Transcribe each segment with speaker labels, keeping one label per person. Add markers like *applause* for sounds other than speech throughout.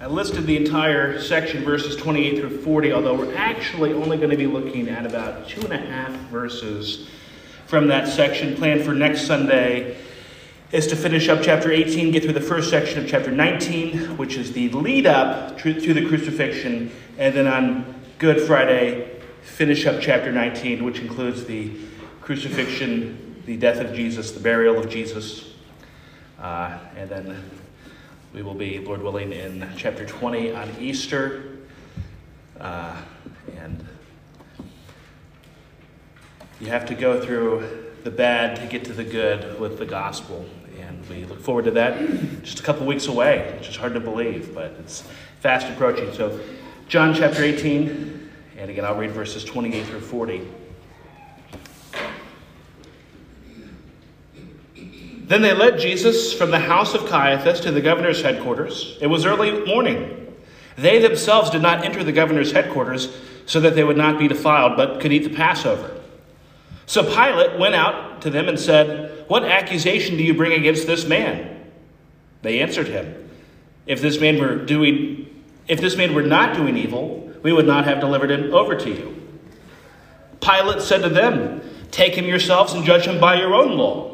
Speaker 1: I listed the entire section, verses 28 through 40, although we're actually only going to be looking at about two and a half verses from that section. Planned for next Sunday is to finish up chapter 18, get through the first section of chapter 19, which is the lead up to the crucifixion, and then on Good Friday, finish up chapter 19, which includes the crucifixion, the death of Jesus, the burial of Jesus, uh, and then we will be, Lord willing, in chapter 20 on Easter. Uh, and you have to go through the bad to get to the good with the gospel. And we look forward to that just a couple weeks away. It's just hard to believe, but it's fast approaching. So, John chapter 18, and again, I'll read verses 28 through 40. Then they led Jesus from the house of Caiaphas to the governor's headquarters. It was early morning. They themselves did not enter the governor's headquarters so that they would not be defiled, but could eat the Passover. So Pilate went out to them and said, What accusation do you bring against this man? They answered him, If this man were doing if this man were not doing evil, we would not have delivered him over to you. Pilate said to them, Take him yourselves and judge him by your own law.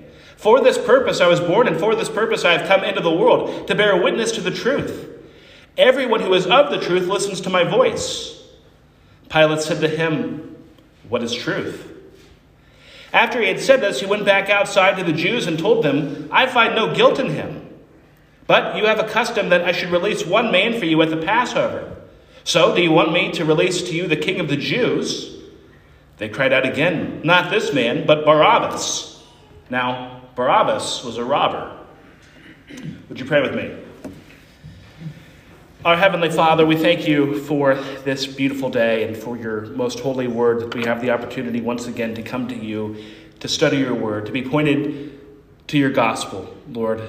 Speaker 1: For this purpose I was born, and for this purpose I have come into the world, to bear witness to the truth. Everyone who is of the truth listens to my voice. Pilate said to him, What is truth? After he had said this, he went back outside to the Jews and told them, I find no guilt in him. But you have a custom that I should release one man for you at the Passover. So, do you want me to release to you the king of the Jews? They cried out again, Not this man, but Barabbas. Now, Barabbas was a robber. Would you pray with me? Our Heavenly Father, we thank you for this beautiful day and for your most holy word that we have the opportunity once again to come to you, to study your word, to be pointed to your gospel, Lord.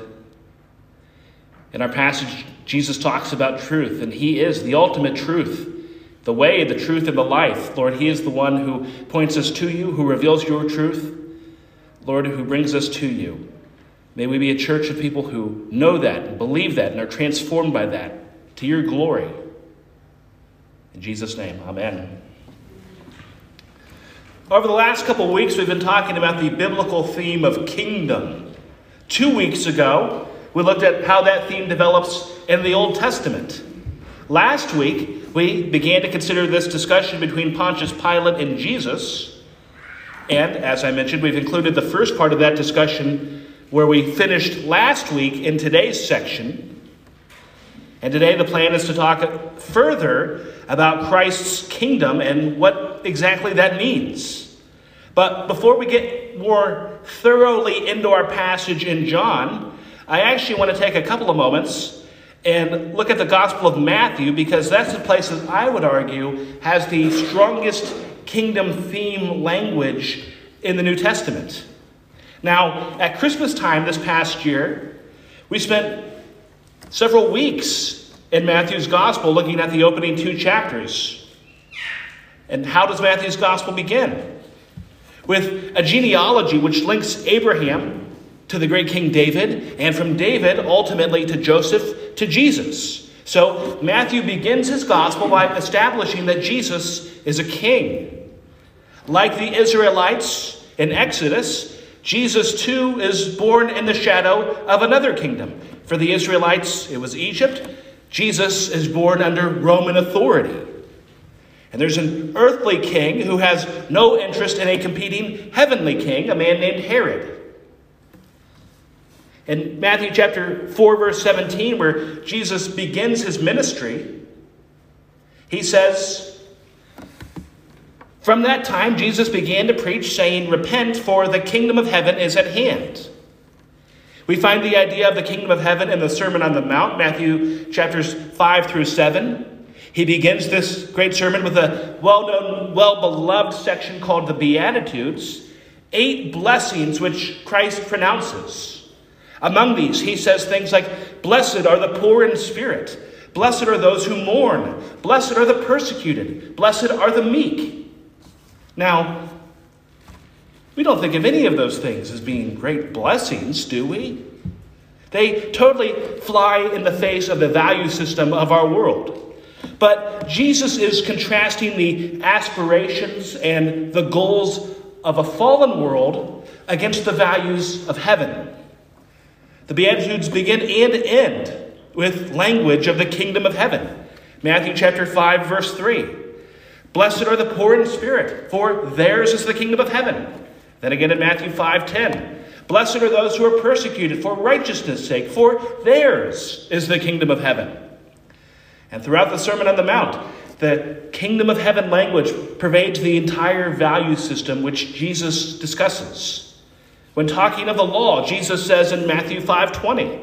Speaker 1: In our passage, Jesus talks about truth, and he is the ultimate truth, the way, the truth, and the life. Lord, he is the one who points us to you, who reveals your truth. Lord, who brings us to you. May we be a church of people who know that and believe that and are transformed by that to your glory. In Jesus' name, amen. Over the last couple of weeks, we've been talking about the biblical theme of kingdom. Two weeks ago, we looked at how that theme develops in the Old Testament. Last week, we began to consider this discussion between Pontius Pilate and Jesus. And as I mentioned, we've included the first part of that discussion where we finished last week in today's section. And today the plan is to talk further about Christ's kingdom and what exactly that means. But before we get more thoroughly into our passage in John, I actually want to take a couple of moments and look at the Gospel of Matthew because that's the place that I would argue has the strongest kingdom theme language in the New Testament. Now, at Christmas time this past year, we spent several weeks in Matthew's Gospel looking at the opening two chapters. And how does Matthew's Gospel begin? With a genealogy which links Abraham to the great King David, and from David ultimately to Joseph to Jesus. So Matthew begins his Gospel by establishing that Jesus is a king. Like the Israelites in Exodus, Jesus too is born in the shadow of another kingdom. For the Israelites, it was Egypt. Jesus is born under Roman authority. And there's an earthly king who has no interest in a competing heavenly king, a man named Herod. In Matthew chapter 4, verse 17, where Jesus begins his ministry, he says, From that time Jesus began to preach, saying, Repent, for the kingdom of heaven is at hand. We find the idea of the kingdom of heaven in the Sermon on the Mount, Matthew chapters 5 through 7. He begins this great sermon with a well known, well beloved section called the Beatitudes, eight blessings which Christ pronounces. Among these, he says things like, Blessed are the poor in spirit, blessed are those who mourn, blessed are the persecuted, blessed are the meek. Now, we don't think of any of those things as being great blessings, do we? They totally fly in the face of the value system of our world. But Jesus is contrasting the aspirations and the goals of a fallen world against the values of heaven. The Beatitudes begin and end with language of the kingdom of heaven. Matthew chapter 5, verse 3. Blessed are the poor in spirit, for theirs is the kingdom of heaven. Then again in Matthew 5, 10. Blessed are those who are persecuted for righteousness' sake, for theirs is the kingdom of heaven. And throughout the Sermon on the Mount, the kingdom of heaven language pervades the entire value system which Jesus discusses. When talking of the law, Jesus says in Matthew 5:20,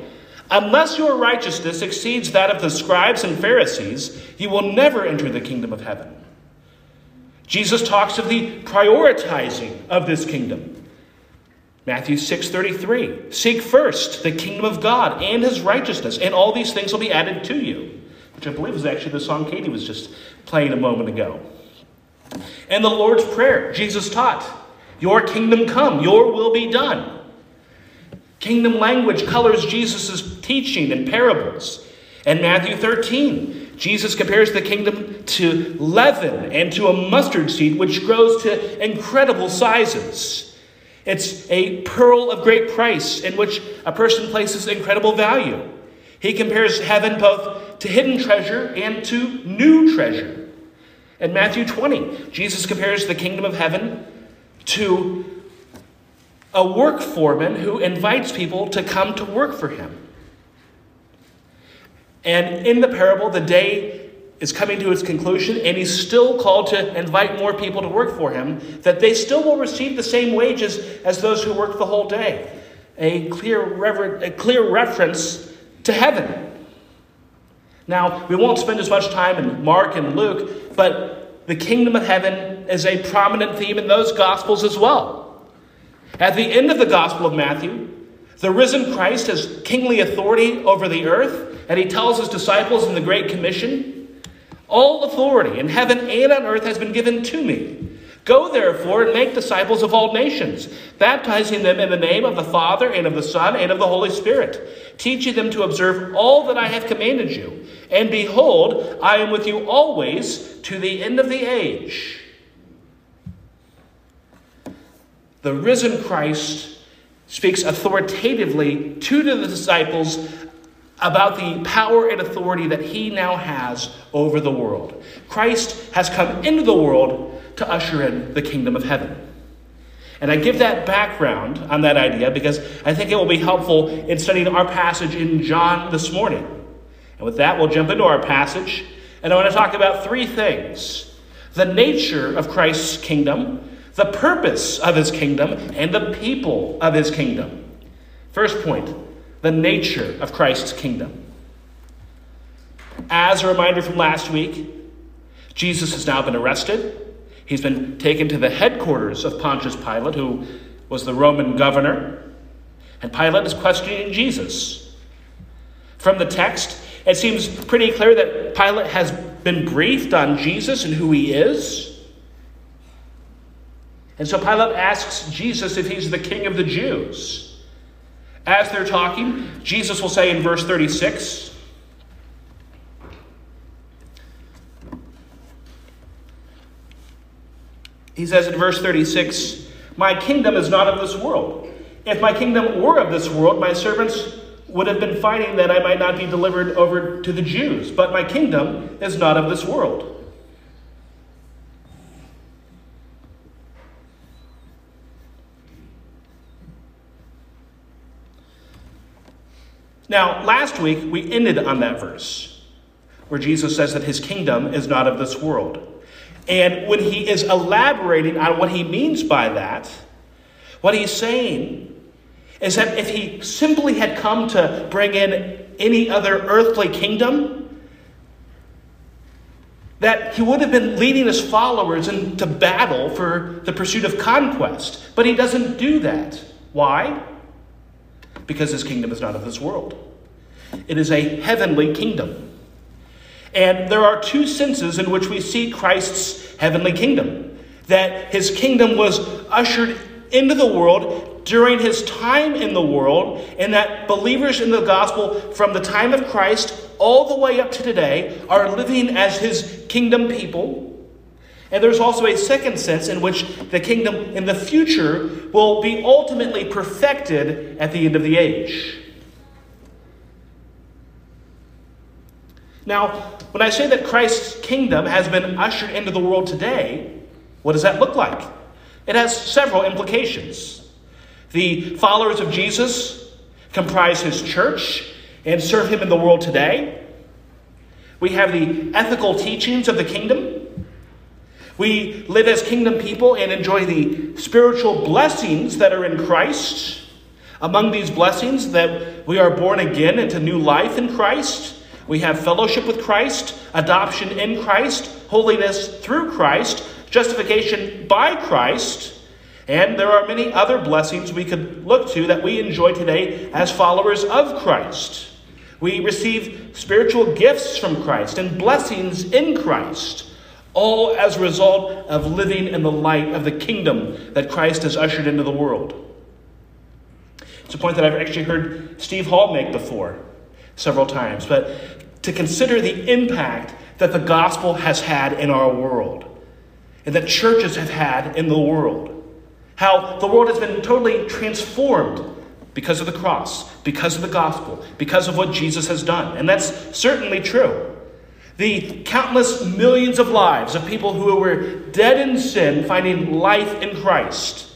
Speaker 1: "Unless your righteousness exceeds that of the scribes and Pharisees, you will never enter the kingdom of heaven." Jesus talks of the prioritizing of this kingdom. Matthew 6:33, "Seek first the kingdom of God and his righteousness, and all these things will be added to you." which I believe is actually the song Katie was just playing a moment ago. And the Lord's Prayer, Jesus taught, Your kingdom come, your will be done. Kingdom language colors Jesus' teaching and parables. And Matthew 13, Jesus compares the kingdom to leaven and to a mustard seed, which grows to incredible sizes. It's a pearl of great price in which a person places incredible value. He compares heaven both to hidden treasure and to new treasure. In Matthew 20, Jesus compares the kingdom of heaven to a work foreman who invites people to come to work for him. And in the parable, the day is coming to its conclusion, and he's still called to invite more people to work for him, that they still will receive the same wages as those who work the whole day. A clear, rever- a clear reference to heaven. Now, we won't spend as much time in Mark and Luke, but the kingdom of heaven is a prominent theme in those gospels as well. At the end of the gospel of Matthew, the risen Christ has kingly authority over the earth, and he tells his disciples in the Great Commission All authority in heaven and on earth has been given to me. Go therefore and make disciples of all nations, baptizing them in the name of the Father and of the Son and of the Holy Spirit, teaching them to observe all that I have commanded you. And behold, I am with you always to the end of the age. The risen Christ speaks authoritatively to the disciples about the power and authority that he now has over the world. Christ has come into the world to usher in the kingdom of heaven. And I give that background on that idea because I think it will be helpful in studying our passage in John this morning. And with that, we'll jump into our passage. And I want to talk about three things the nature of Christ's kingdom, the purpose of his kingdom, and the people of his kingdom. First point the nature of Christ's kingdom. As a reminder from last week, Jesus has now been arrested. He's been taken to the headquarters of Pontius Pilate, who was the Roman governor. And Pilate is questioning Jesus. From the text, it seems pretty clear that Pilate has been briefed on Jesus and who he is. And so Pilate asks Jesus if he's the king of the Jews. As they're talking, Jesus will say in verse 36 He says in verse 36 My kingdom is not of this world. If my kingdom were of this world, my servants would have been fighting that I might not be delivered over to the Jews. But my kingdom is not of this world. Now, last week we ended on that verse where Jesus says that his kingdom is not of this world. And when he is elaborating on what he means by that, what he's saying is that if he simply had come to bring in any other earthly kingdom, that he would have been leading his followers into battle for the pursuit of conquest. But he doesn't do that. Why? Because his kingdom is not of this world, it is a heavenly kingdom. And there are two senses in which we see Christ's heavenly kingdom that his kingdom was ushered into the world during his time in the world, and that believers in the gospel from the time of Christ all the way up to today are living as his kingdom people. And there's also a second sense in which the kingdom in the future will be ultimately perfected at the end of the age. Now, when I say that Christ's kingdom has been ushered into the world today, what does that look like? It has several implications. The followers of Jesus comprise his church and serve him in the world today. We have the ethical teachings of the kingdom. We live as kingdom people and enjoy the spiritual blessings that are in Christ. Among these blessings, that we are born again into new life in Christ. We have fellowship with Christ, adoption in Christ, holiness through Christ, justification by Christ. And there are many other blessings we could look to that we enjoy today as followers of Christ. We receive spiritual gifts from Christ and blessings in Christ, all as a result of living in the light of the kingdom that Christ has ushered into the world. It's a point that I've actually heard Steve Hall make before several times, but to consider the impact that the gospel has had in our world and that churches have had in the world. How the world has been totally transformed because of the cross, because of the gospel, because of what Jesus has done. And that's certainly true. The countless millions of lives of people who were dead in sin finding life in Christ.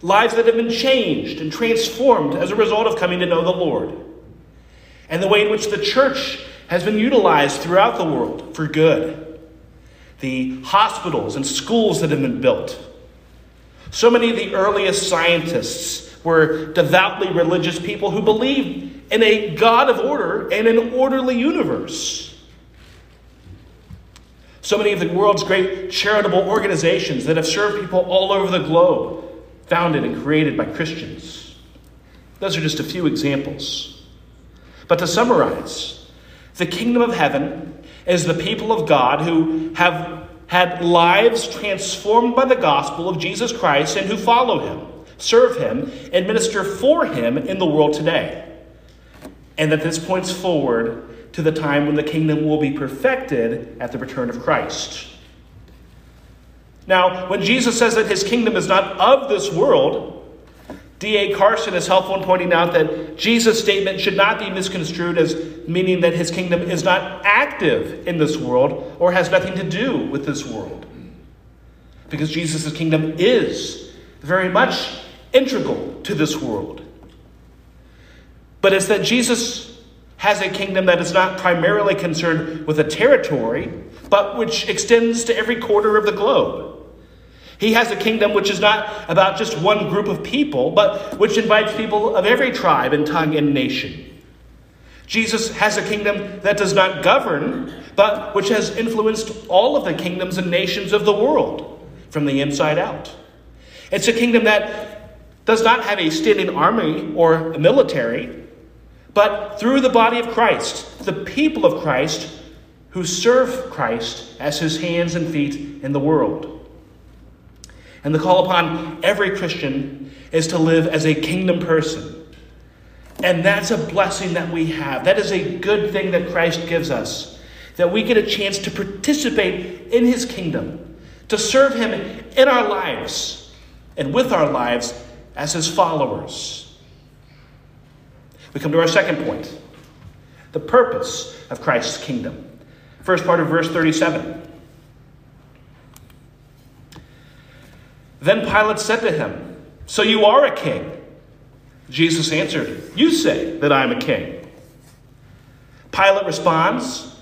Speaker 1: Lives that have been changed and transformed as a result of coming to know the Lord. And the way in which the church has been utilized throughout the world for good. The hospitals and schools that have been built. So many of the earliest scientists were devoutly religious people who believed in a God of order and an orderly universe. So many of the world's great charitable organizations that have served people all over the globe, founded and created by Christians. Those are just a few examples. But to summarize, the kingdom of heaven is the people of God who have had lives transformed by the gospel of Jesus Christ and who follow him serve him, and minister for him in the world today. And that this points forward to the time when the kingdom will be perfected at the return of Christ. Now, when Jesus says that his kingdom is not of this world, D.A. Carson is helpful in pointing out that Jesus' statement should not be misconstrued as meaning that his kingdom is not active in this world or has nothing to do with this world. Because Jesus' kingdom is very much integral to this world. But it's that Jesus has a kingdom that is not primarily concerned with a territory, but which extends to every quarter of the globe. He has a kingdom which is not about just one group of people, but which invites people of every tribe and tongue and nation. Jesus has a kingdom that does not govern, but which has influenced all of the kingdoms and nations of the world from the inside out. It's a kingdom that does not have a standing army or a military, but through the body of Christ, the people of Christ who serve Christ as his hands and feet in the world. And the call upon every Christian is to live as a kingdom person. And that's a blessing that we have. That is a good thing that Christ gives us. That we get a chance to participate in his kingdom, to serve him in our lives and with our lives as his followers. We come to our second point the purpose of Christ's kingdom. First part of verse 37. Then Pilate said to him, So you are a king? Jesus answered, You say that I am a king. Pilate responds.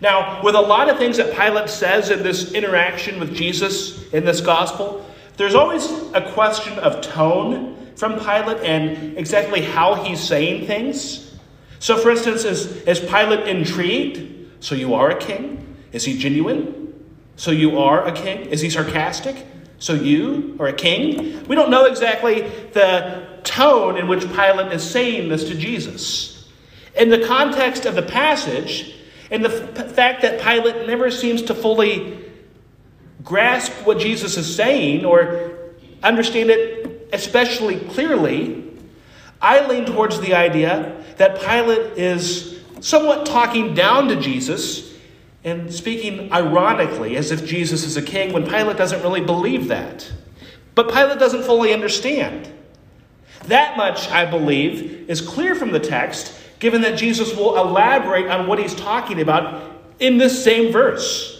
Speaker 1: Now, with a lot of things that Pilate says in this interaction with Jesus in this gospel, there's always a question of tone from Pilate and exactly how he's saying things. So, for instance, is, is Pilate intrigued? So you are a king? Is he genuine? So you are a king? Is he sarcastic? So you are a king? We don't know exactly the tone in which Pilate is saying this to Jesus. In the context of the passage, and the f- fact that Pilate never seems to fully grasp what Jesus is saying or understand it especially clearly, I lean towards the idea that Pilate is somewhat talking down to Jesus and speaking ironically as if Jesus is a king when Pilate doesn't really believe that. But Pilate doesn't fully understand. That much, I believe, is clear from the text, given that Jesus will elaborate on what he's talking about in this same verse.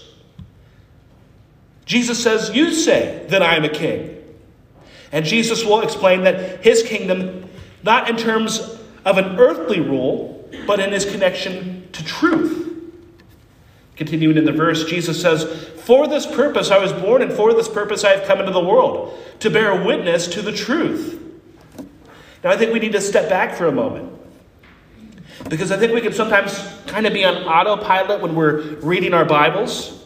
Speaker 1: Jesus says, You say that I am a king. And Jesus will explain that his kingdom, not in terms of an earthly rule, but in his connection to truth. Continuing in the verse, Jesus says, For this purpose I was born, and for this purpose I have come into the world, to bear witness to the truth. Now, I think we need to step back for a moment. Because I think we can sometimes kind of be on autopilot when we're reading our Bibles.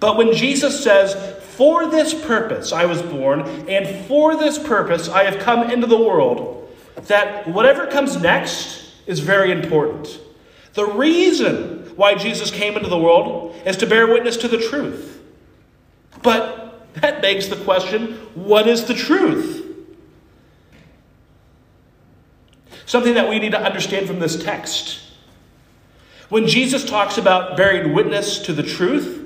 Speaker 1: But when Jesus says, For this purpose I was born, and for this purpose I have come into the world, that whatever comes next is very important. The reason why Jesus came into the world is to bear witness to the truth. But that begs the question what is the truth? Something that we need to understand from this text. When Jesus talks about bearing witness to the truth,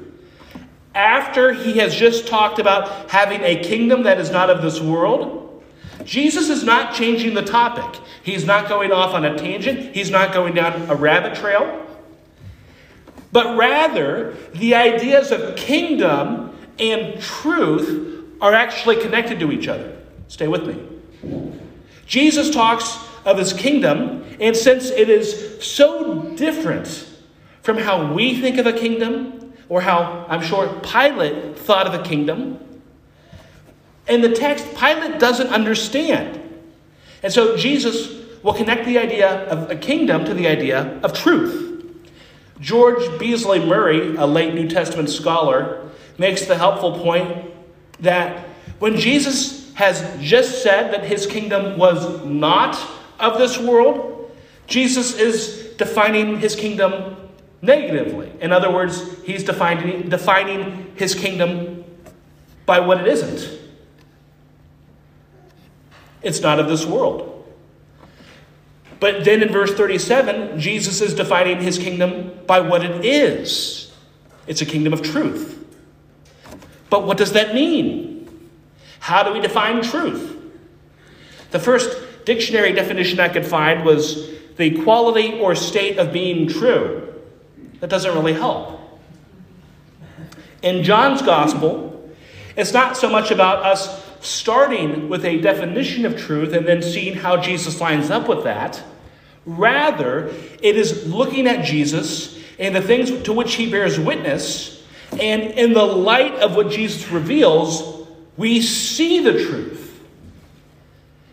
Speaker 1: after he has just talked about having a kingdom that is not of this world, Jesus is not changing the topic. He's not going off on a tangent, he's not going down a rabbit trail. But rather, the ideas of kingdom and truth are actually connected to each other. Stay with me. Jesus talks of his kingdom, and since it is so different from how we think of a kingdom, or how I'm sure Pilate thought of a kingdom. In the text, Pilate doesn't understand. And so Jesus will connect the idea of a kingdom to the idea of truth. George Beasley Murray, a late New Testament scholar, makes the helpful point that when Jesus has just said that his kingdom was not of this world, Jesus is defining his kingdom negatively. In other words, he's defining, defining his kingdom by what it isn't. It's not of this world. But then in verse 37, Jesus is defining his kingdom by what it is. It's a kingdom of truth. But what does that mean? How do we define truth? The first dictionary definition I could find was the quality or state of being true. That doesn't really help. In John's gospel, it's not so much about us starting with a definition of truth and then seeing how Jesus lines up with that. Rather, it is looking at Jesus and the things to which he bears witness, and in the light of what Jesus reveals, we see the truth.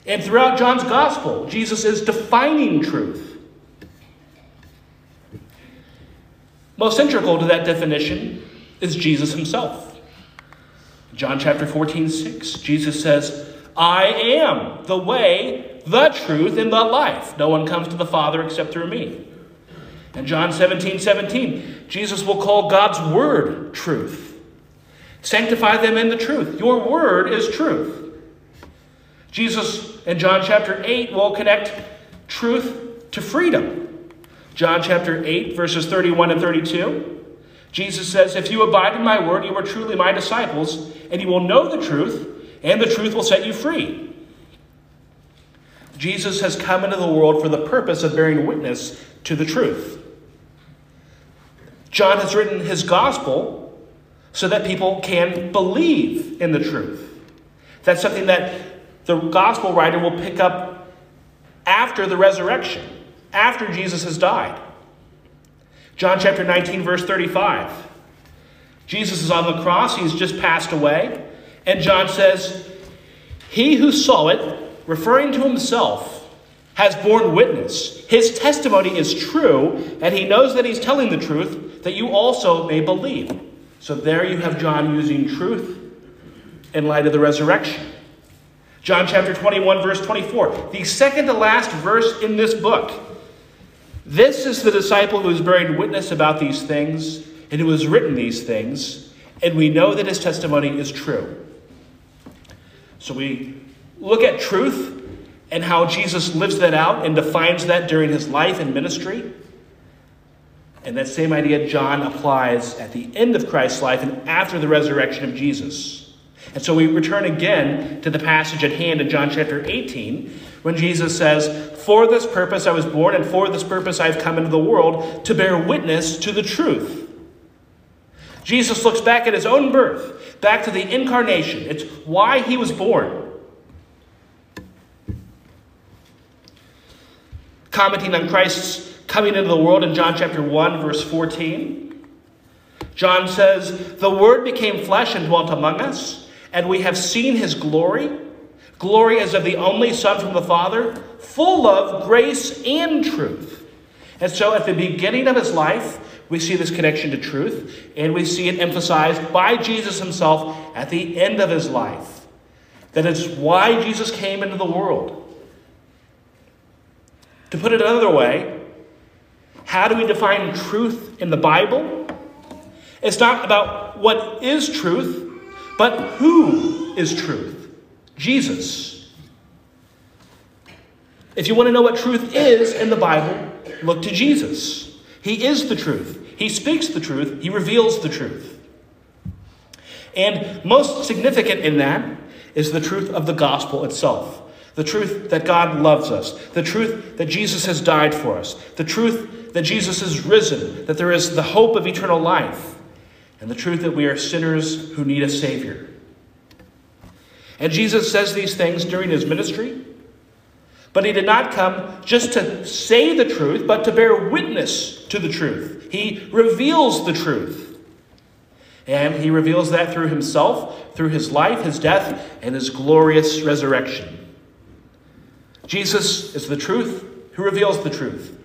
Speaker 1: And throughout John's gospel, Jesus is defining truth. Most integral to that definition is Jesus himself. John chapter 14, 6, Jesus says, I am the way, the truth, and the life. No one comes to the Father except through me. And John 17, 17, Jesus will call God's word truth. Sanctify them in the truth. Your word is truth. Jesus in John chapter 8 will connect truth to freedom. John chapter 8, verses 31 and 32. Jesus says, If you abide in my word, you are truly my disciples, and you will know the truth, and the truth will set you free. Jesus has come into the world for the purpose of bearing witness to the truth. John has written his gospel so that people can believe in the truth. That's something that the gospel writer will pick up after the resurrection, after Jesus has died. John chapter 19, verse 35. Jesus is on the cross, he's just passed away, and John says, He who saw it, referring to himself, has borne witness. His testimony is true, and he knows that he's telling the truth, that you also may believe. So there you have John using truth in light of the resurrection. John chapter 21, verse 24, the second to last verse in this book. This is the disciple who has bearing witness about these things and who has written these things, and we know that his testimony is true. So we look at truth and how Jesus lives that out and defines that during his life and ministry. And that same idea John applies at the end of Christ's life and after the resurrection of Jesus. And so we return again to the passage at hand in John chapter 18 when Jesus says, For this purpose I was born, and for this purpose I have come into the world to bear witness to the truth. Jesus looks back at his own birth, back to the incarnation. It's why he was born. commenting on Christ's coming into the world in John chapter 1, verse 14. John says, The Word became flesh and dwelt among us, and we have seen his glory. Glory as of the only Son from the Father, full of grace and truth. And so at the beginning of his life, we see this connection to truth, and we see it emphasized by Jesus himself at the end of his life. That it's why Jesus came into the world. To put it another way, how do we define truth in the Bible? It's not about what is truth, but who is truth? Jesus. If you want to know what truth is in the Bible, look to Jesus. He is the truth. He speaks the truth. He reveals the truth. And most significant in that is the truth of the gospel itself the truth that God loves us, the truth that Jesus has died for us, the truth that Jesus is risen, that there is the hope of eternal life, and the truth that we are sinners who need a Savior. And Jesus says these things during his ministry, but he did not come just to say the truth, but to bear witness to the truth. He reveals the truth. And he reveals that through himself, through his life, his death, and his glorious resurrection. Jesus is the truth who reveals the truth,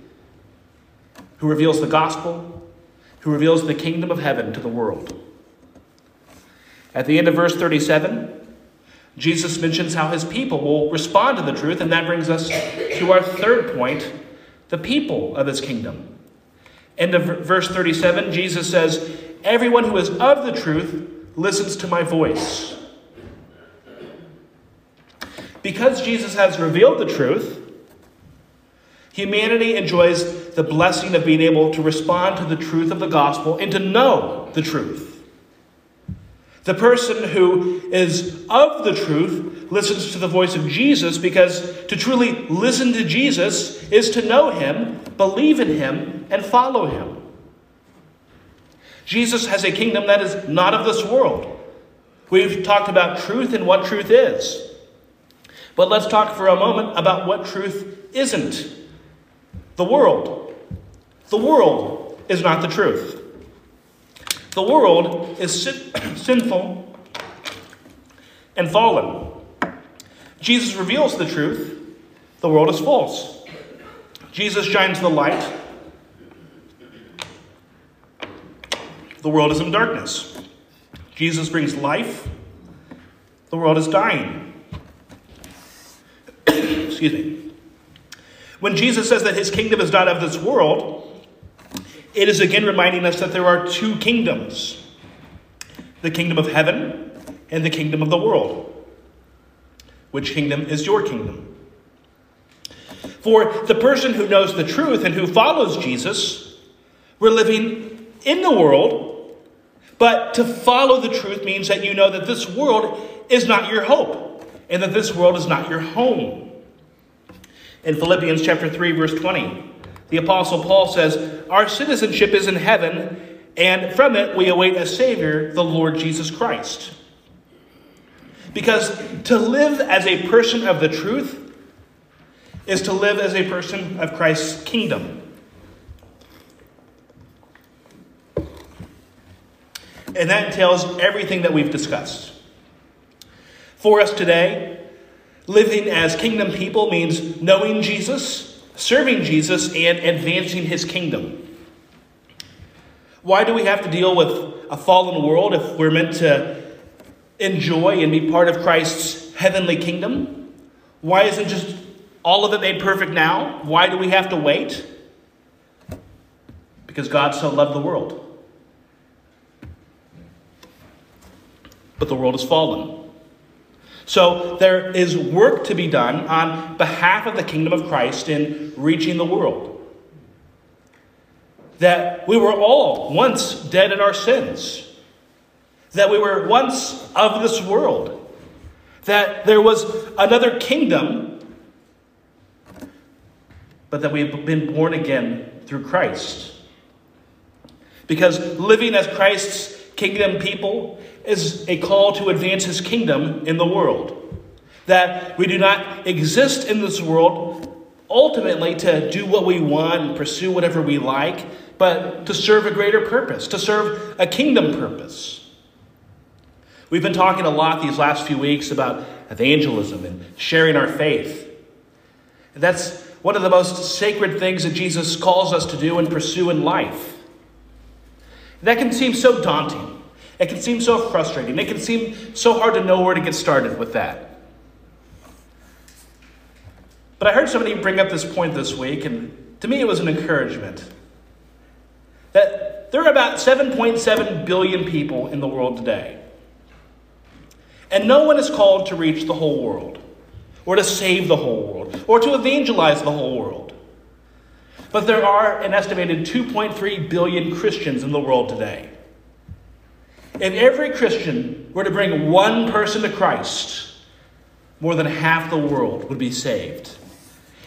Speaker 1: who reveals the gospel, who reveals the kingdom of heaven to the world. At the end of verse 37, Jesus mentions how his people will respond to the truth, and that brings us to our third point the people of his kingdom. End of verse 37, Jesus says, Everyone who is of the truth listens to my voice. Because Jesus has revealed the truth, humanity enjoys the blessing of being able to respond to the truth of the gospel and to know the truth. The person who is of the truth listens to the voice of Jesus because to truly listen to Jesus is to know him, believe in him, and follow him. Jesus has a kingdom that is not of this world. We've talked about truth and what truth is. But let's talk for a moment about what truth isn't. The world. The world is not the truth. The world is sin- *clears throat* sinful and fallen. Jesus reveals the truth. The world is false. Jesus shines the light. The world is in darkness. Jesus brings life. The world is dying. *clears throat* Excuse me. When Jesus says that his kingdom is not of this world, it is again reminding us that there are two kingdoms the kingdom of heaven and the kingdom of the world. Which kingdom is your kingdom? For the person who knows the truth and who follows Jesus, we're living in the world, but to follow the truth means that you know that this world is not your hope and that this world is not your home. In Philippians chapter 3 verse 20, the apostle Paul says, "Our citizenship is in heaven, and from it we await a savior, the Lord Jesus Christ." Because to live as a person of the truth is to live as a person of Christ's kingdom. And that entails everything that we've discussed. For us today, living as kingdom people means knowing Jesus, serving Jesus, and advancing his kingdom. Why do we have to deal with a fallen world if we're meant to enjoy and be part of Christ's heavenly kingdom? Why isn't just all of it made perfect now? Why do we have to wait? Because God so loved the world. But the world has fallen. So there is work to be done on behalf of the kingdom of Christ in reaching the world. That we were all once dead in our sins. That we were once of this world. That there was another kingdom, but that we have been born again through Christ. Because living as Christ's kingdom people is a call to advance his kingdom in the world. That we do not exist in this world ultimately to do what we want and pursue whatever we like, but to serve a greater purpose, to serve a kingdom purpose. We've been talking a lot these last few weeks about evangelism and sharing our faith. That's one of the most sacred things that Jesus calls us to do and pursue in life. That can seem so daunting. It can seem so frustrating. It can seem so hard to know where to get started with that. But I heard somebody bring up this point this week, and to me it was an encouragement. That there are about 7.7 billion people in the world today. And no one is called to reach the whole world, or to save the whole world, or to evangelize the whole world. But there are an estimated 2.3 billion Christians in the world today. If every Christian were to bring one person to Christ, more than half the world would be saved.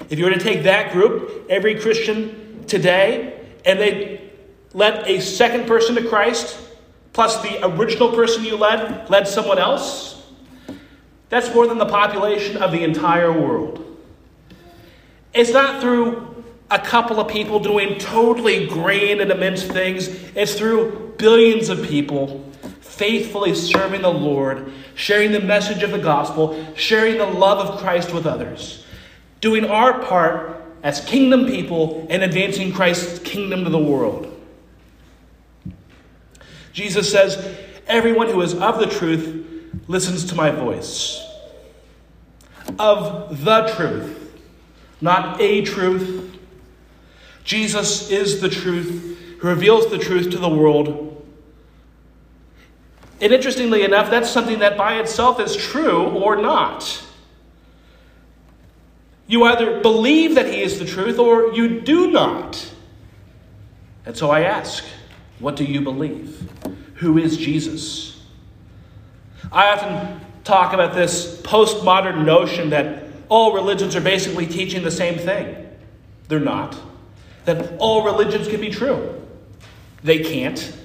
Speaker 1: If you were to take that group, every Christian today, and they led a second person to Christ, plus the original person you led, led someone else, that's more than the population of the entire world. It's not through a couple of people doing totally grand and immense things, it's through billions of people faithfully serving the Lord, sharing the message of the gospel, sharing the love of Christ with others, doing our part as kingdom people and advancing Christ's kingdom to the world. Jesus says, Everyone who is of the truth listens to my voice. Of the truth, not a truth. Jesus is the truth who reveals the truth to the world and interestingly enough, that's something that by itself is true or not. You either believe that He is the truth or you do not. And so I ask, what do you believe? Who is Jesus? I often talk about this postmodern notion that all religions are basically teaching the same thing. They're not. That all religions can be true. They can't.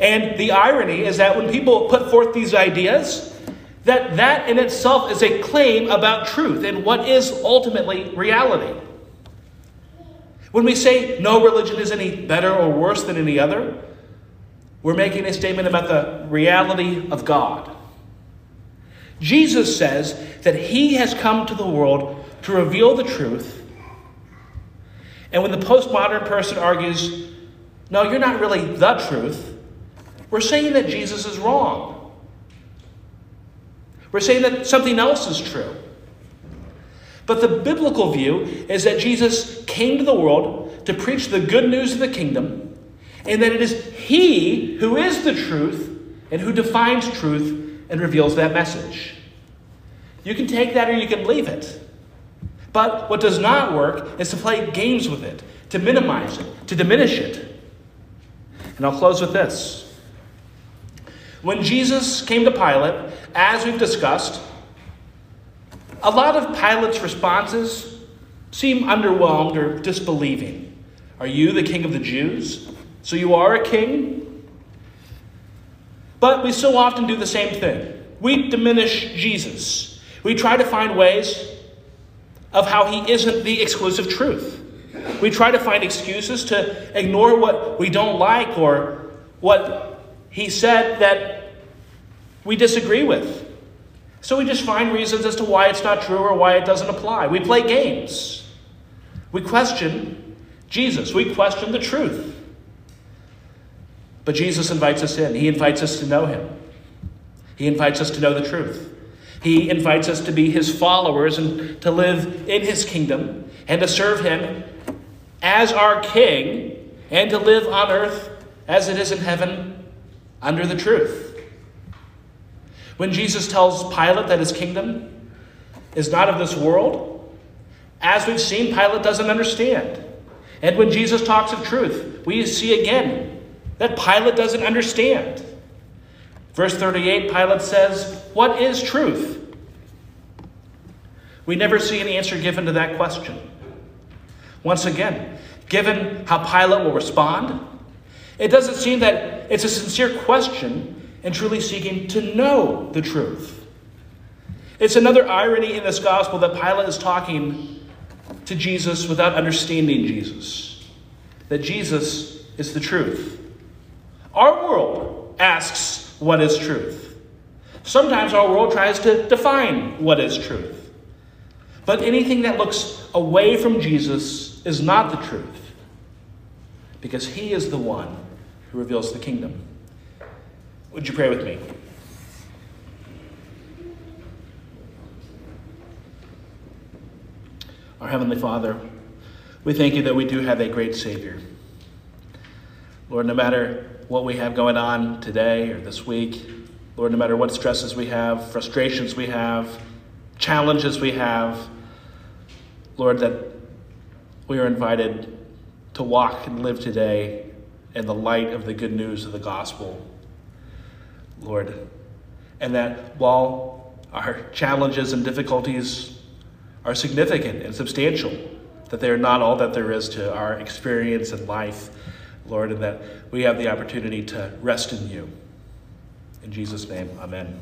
Speaker 1: And the irony is that when people put forth these ideas, that that in itself is a claim about truth and what is ultimately reality. When we say no religion is any better or worse than any other, we're making a statement about the reality of God. Jesus says that he has come to the world to reveal the truth. And when the postmodern person argues, no, you're not really the truth, we're saying that Jesus is wrong. We're saying that something else is true. But the biblical view is that Jesus came to the world to preach the good news of the kingdom, and that it is He who is the truth and who defines truth and reveals that message. You can take that or you can leave it. But what does not work is to play games with it, to minimize it, to diminish it. And I'll close with this. When Jesus came to Pilate, as we've discussed, a lot of Pilate's responses seem underwhelmed or disbelieving. Are you the king of the Jews? So you are a king? But we so often do the same thing. We diminish Jesus. We try to find ways of how he isn't the exclusive truth. We try to find excuses to ignore what we don't like or what he said that we disagree with. So we just find reasons as to why it's not true or why it doesn't apply. We play games. We question Jesus. We question the truth. But Jesus invites us in. He invites us to know him. He invites us to know the truth. He invites us to be his followers and to live in his kingdom and to serve him as our king and to live on earth as it is in heaven under the truth. When Jesus tells Pilate that his kingdom is not of this world, as we've seen, Pilate doesn't understand. And when Jesus talks of truth, we see again that Pilate doesn't understand. Verse 38, Pilate says, What is truth? We never see an answer given to that question. Once again, given how Pilate will respond, it doesn't seem that it's a sincere question and truly seeking to know the truth. It's another irony in this gospel that Pilate is talking to Jesus without understanding Jesus, that Jesus is the truth. Our world asks, What is truth? Sometimes our world tries to define what is truth. But anything that looks away from Jesus is not the truth, because he is the one who reveals the kingdom. Would you pray with me? Our Heavenly Father, we thank you that we do have a great Savior. Lord, no matter what we have going on today or this week, Lord, no matter what stresses we have, frustrations we have, challenges we have, Lord, that we are invited to walk and live today in the light of the good news of the gospel, Lord. And that while our challenges and difficulties are significant and substantial, that they are not all that there is to our experience in life, Lord, and that we have the opportunity to rest in you. In Jesus' name, amen.